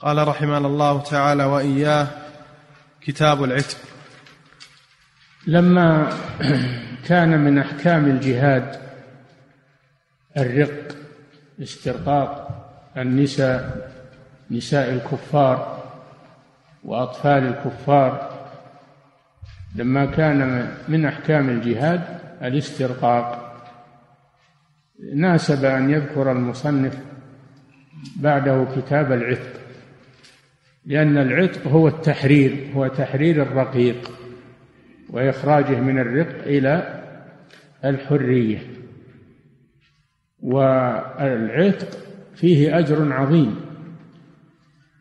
قال رحمنا الله تعالى وإياه كتاب العتق. لما كان من أحكام الجهاد الرق استرقاق النساء نساء الكفار وأطفال الكفار لما كان من أحكام الجهاد الاسترقاق ناسب أن يذكر المصنف بعده كتاب العتق. لأن العتق هو التحرير هو تحرير الرقيق وإخراجه من الرق إلى الحرية. والعتق فيه أجر عظيم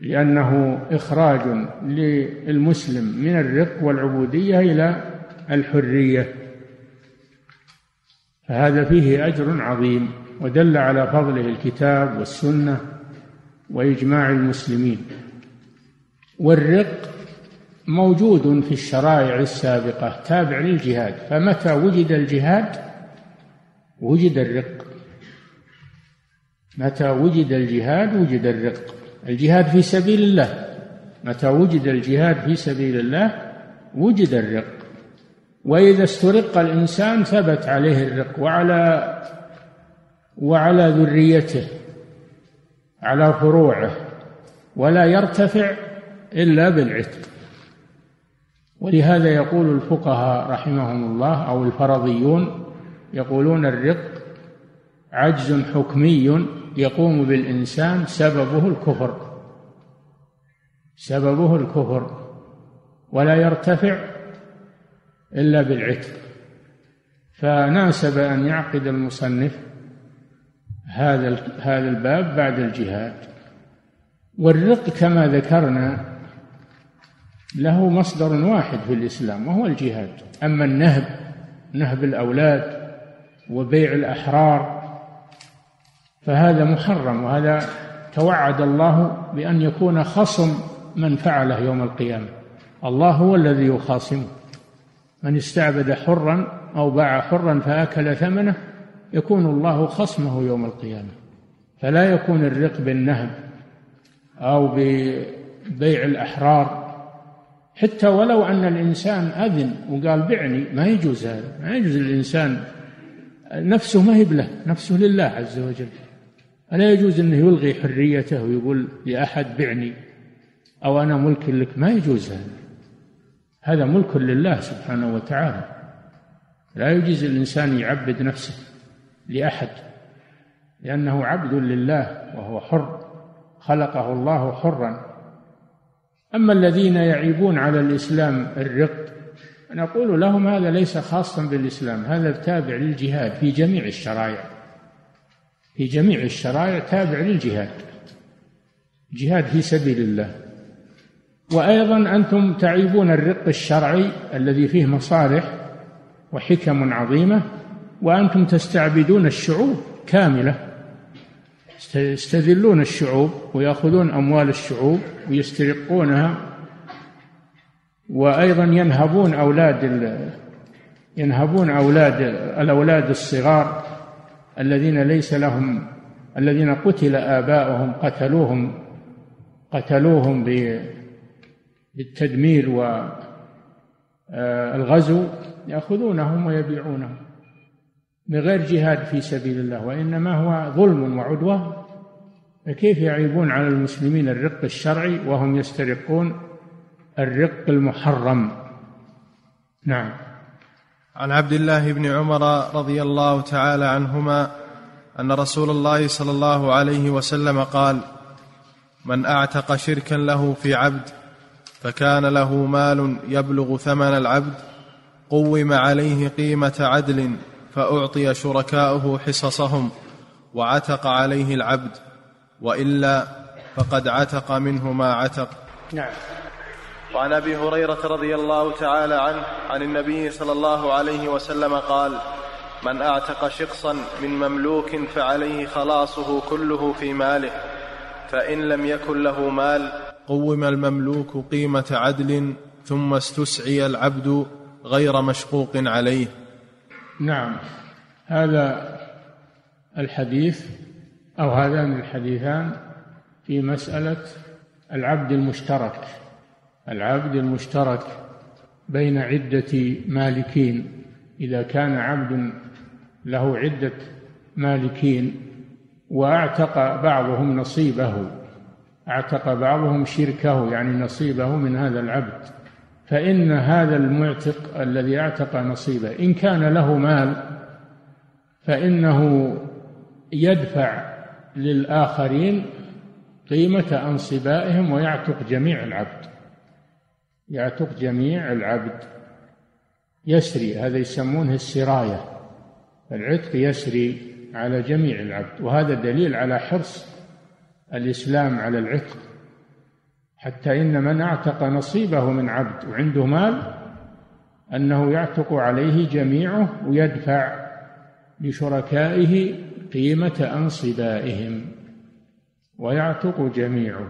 لأنه إخراج للمسلم من الرق والعبودية إلى الحرية. فهذا فيه أجر عظيم ودل على فضله الكتاب والسنة وإجماع المسلمين. والرق موجود في الشرائع السابقة تابع للجهاد. فمتى وجد الجهاد؟ وجد الرق. متى وجد الجهاد؟ وجد الرق. الجهاد في سبيل الله. متى وجد الجهاد في سبيل الله؟ وجد الرق. وإذا استرق الإنسان ثبت عليه الرق وعلى وعلى ذريته على فروعه ولا يرتفع إلا بالعتق. ولهذا يقول الفقهاء رحمهم الله أو الفرضيون يقولون الرق عجز حكمي يقوم بالإنسان سببه الكفر. سببه الكفر. ولا يرتفع إلا بالعتق. فناسب أن يعقد المصنف هذا هذا الباب بعد الجهاد. والرق كما ذكرنا له مصدر واحد في الإسلام وهو الجهاد. أما النهب نهب الأولاد وبيع الأحرار فهذا محرم وهذا توعد الله بأن يكون خصم من فعله يوم القيامة. الله هو الذي يخاصمه. من استعبد حرا أو باع حرا فأكل ثمنه يكون الله خصمه يوم القيامة. فلا يكون الرق بالنهب أو ببيع الأحرار حتى ولو أن الإنسان أذن وقال بعني ما يجوز هذا ما يجوز الإنسان نفسه ما هي له نفسه لله عز وجل. ألا يجوز أنه يلغي حريته ويقول لأحد بعني أو أنا ملك لك؟ ما يجوز هذا. هذا ملك لله سبحانه وتعالى. لا يجوز الإنسان يعبد نفسه لأحد لأنه عبد لله وهو حر خلقه الله حرا. أما الذين يعيبون على الإسلام الرق نقول لهم هذا ليس خاصا بالإسلام هذا تابع للجهاد في جميع الشرائع. في جميع الشرائع تابع للجهاد. جهاد في سبيل الله. وأيضا أنتم تعيبون الرق الشرعي الذي فيه مصالح وحكم عظيمة وأنتم تستعبدون الشعوب كاملة. يستذلون الشعوب ويأخذون أموال الشعوب ويسترقونها وأيضا ينهبون أولاد ينهبون أولاد الأولاد الصغار الذين ليس لهم الذين قتل آباؤهم قتلوهم قتلوهم بالتدمير والغزو يأخذونهم ويبيعونهم. بغير جهاد في سبيل الله وإنما هو ظلم وعدوان فكيف يعيبون على المسلمين الرق الشرعي وهم يسترقون الرق المحرم؟ نعم. عن عبد الله بن عمر رضي الله تعالى عنهما أن رسول الله صلى الله عليه وسلم قال من أعتق شركا له في عبد فكان له مال يبلغ ثمن العبد قوم عليه قيمة عدل فأعطي شركاؤه حصصهم وعتق عليه العبد وإلا فقد عتق منه ما عتق. نعم. وعن أبي هريرة رضي الله تعالى عنه عن النبي صلى الله عليه وسلم قال من أعتق شخصا من مملوك فعليه خلاصه كله في ماله فإن لم يكن له مال قوم المملوك قيمة عدل ثم استسعي العبد غير مشقوق عليه. نعم. هذا الحديث أو هذان الحديثان في مسألة العبد المشترك. العبد المشترك بين عدة مالكين. إذا كان عبد له عدة مالكين وأعتق بعضهم نصيبه أعتق بعضهم شركه يعني نصيبه من هذا العبد. فإن هذا المعتق الذي أعتق نصيبه إن كان له مال فإنه يدفع للآخرين قيمة أنصبائهم ويعتق جميع العبد. يعتق جميع العبد. يسري هذا يسمونه السراية. العتق يسري على جميع العبد. وهذا دليل على حرص الإسلام على العتق. حتى إن من أعتق نصيبه من عبد وعنده مال أنه يعتق عليه جميعه ويدفع لشركائه قيمة أنصبائهم ويعتق جميعه.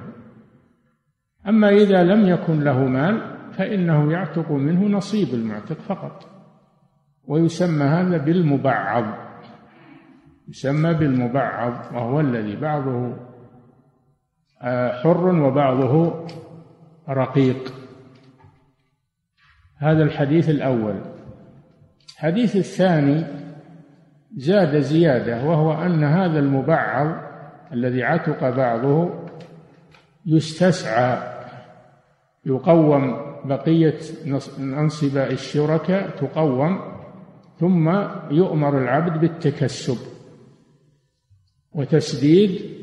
أما إذا لم يكن له مال فإنه يعتق منه نصيب المعتق فقط ويسمى هذا بالمبعض يسمى بالمبعض وهو الذي بعضه حر وبعضه رقيق. هذا الحديث الأول. الحديث الثاني زاد زيادة وهو أن هذا المبعض الذي عتق بعضه يستسعى يقوم بقية أنصبة الشركاء تقوم ثم يؤمر العبد بالتكسب وتسديد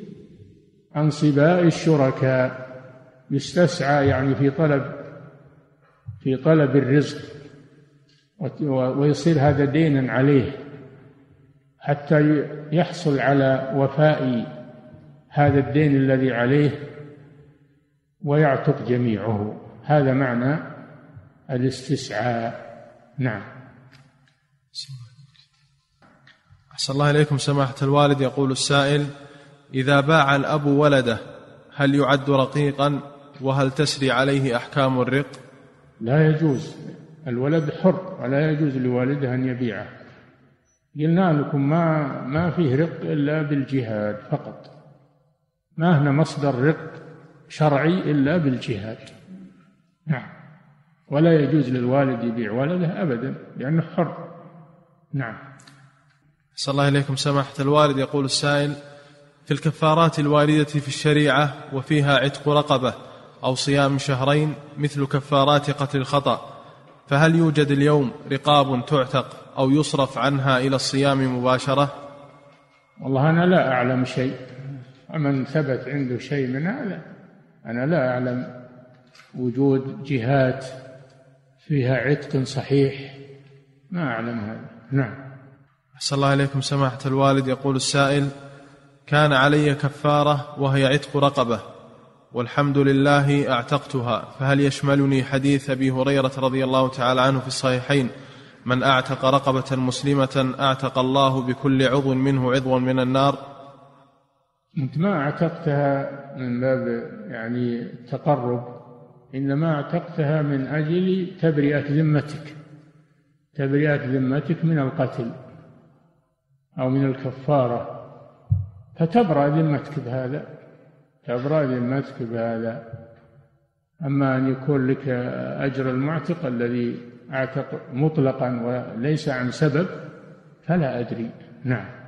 أنصباء الشركاء يستسعى يعني في طلب في طلب الرزق ويصير هذا دينا عليه حتى يحصل على وفاء هذا الدين الذي عليه ويعتق جميعه. هذا معنى الاستسعاء. نعم. أحسن الله إليكم سماحة الوالد يقول السائل إذا باع الأب ولده هل يعد رقيقا؟ وهل تسري عليه أحكام الرق؟ لا يجوز. الولد حر ولا يجوز لوالده أن يبيعه. قلنا لكم ما ما فيه رق إلا بالجهاد فقط. ما هنا مصدر رق شرعي إلا بالجهاد. نعم. ولا يجوز للوالد يبيع ولده أبدا لأنه حر. نعم. صلى الله إليكم سماحة الوالد يقول السائل في الكفارات الواردة في الشريعة وفيها عتق رقبة أو صيام شهرين مثل كفارات قتل الخطأ فهل يوجد اليوم رقاب تعتق أو يصرف عنها إلى الصيام مباشرة؟ والله أنا لا أعلم شيء. ومن ثبت عنده شيء من هذا أنا لا أعلم وجود جهات فيها عتق صحيح. ما أعلم هذا. نعم. أحسن الله إليكم سماحة الوالد. يقول السائل كان علي كفارة وهي عتق رقبة والحمد لله أعتقتها. فهل يشملني حديث أبي هريرة رضي الله تعالى عنه في الصحيحين؟ من أعتق رقبة مسلمة أعتق الله بكل عضو منه عضوا من النار؟ أنت ما أعتقتها من باب يعني التقرب إنما أعتقتها من أجل تبرئة ذمتك تبرئة ذمتك من القتل أو من الكفارة. فتبرأ ذمتك بهذا تبرأ ذمتك بهذا أما أن يكون لك أجر المعتق الذي أعتق مطلقا وليس عن سبب فلا أدري. نعم.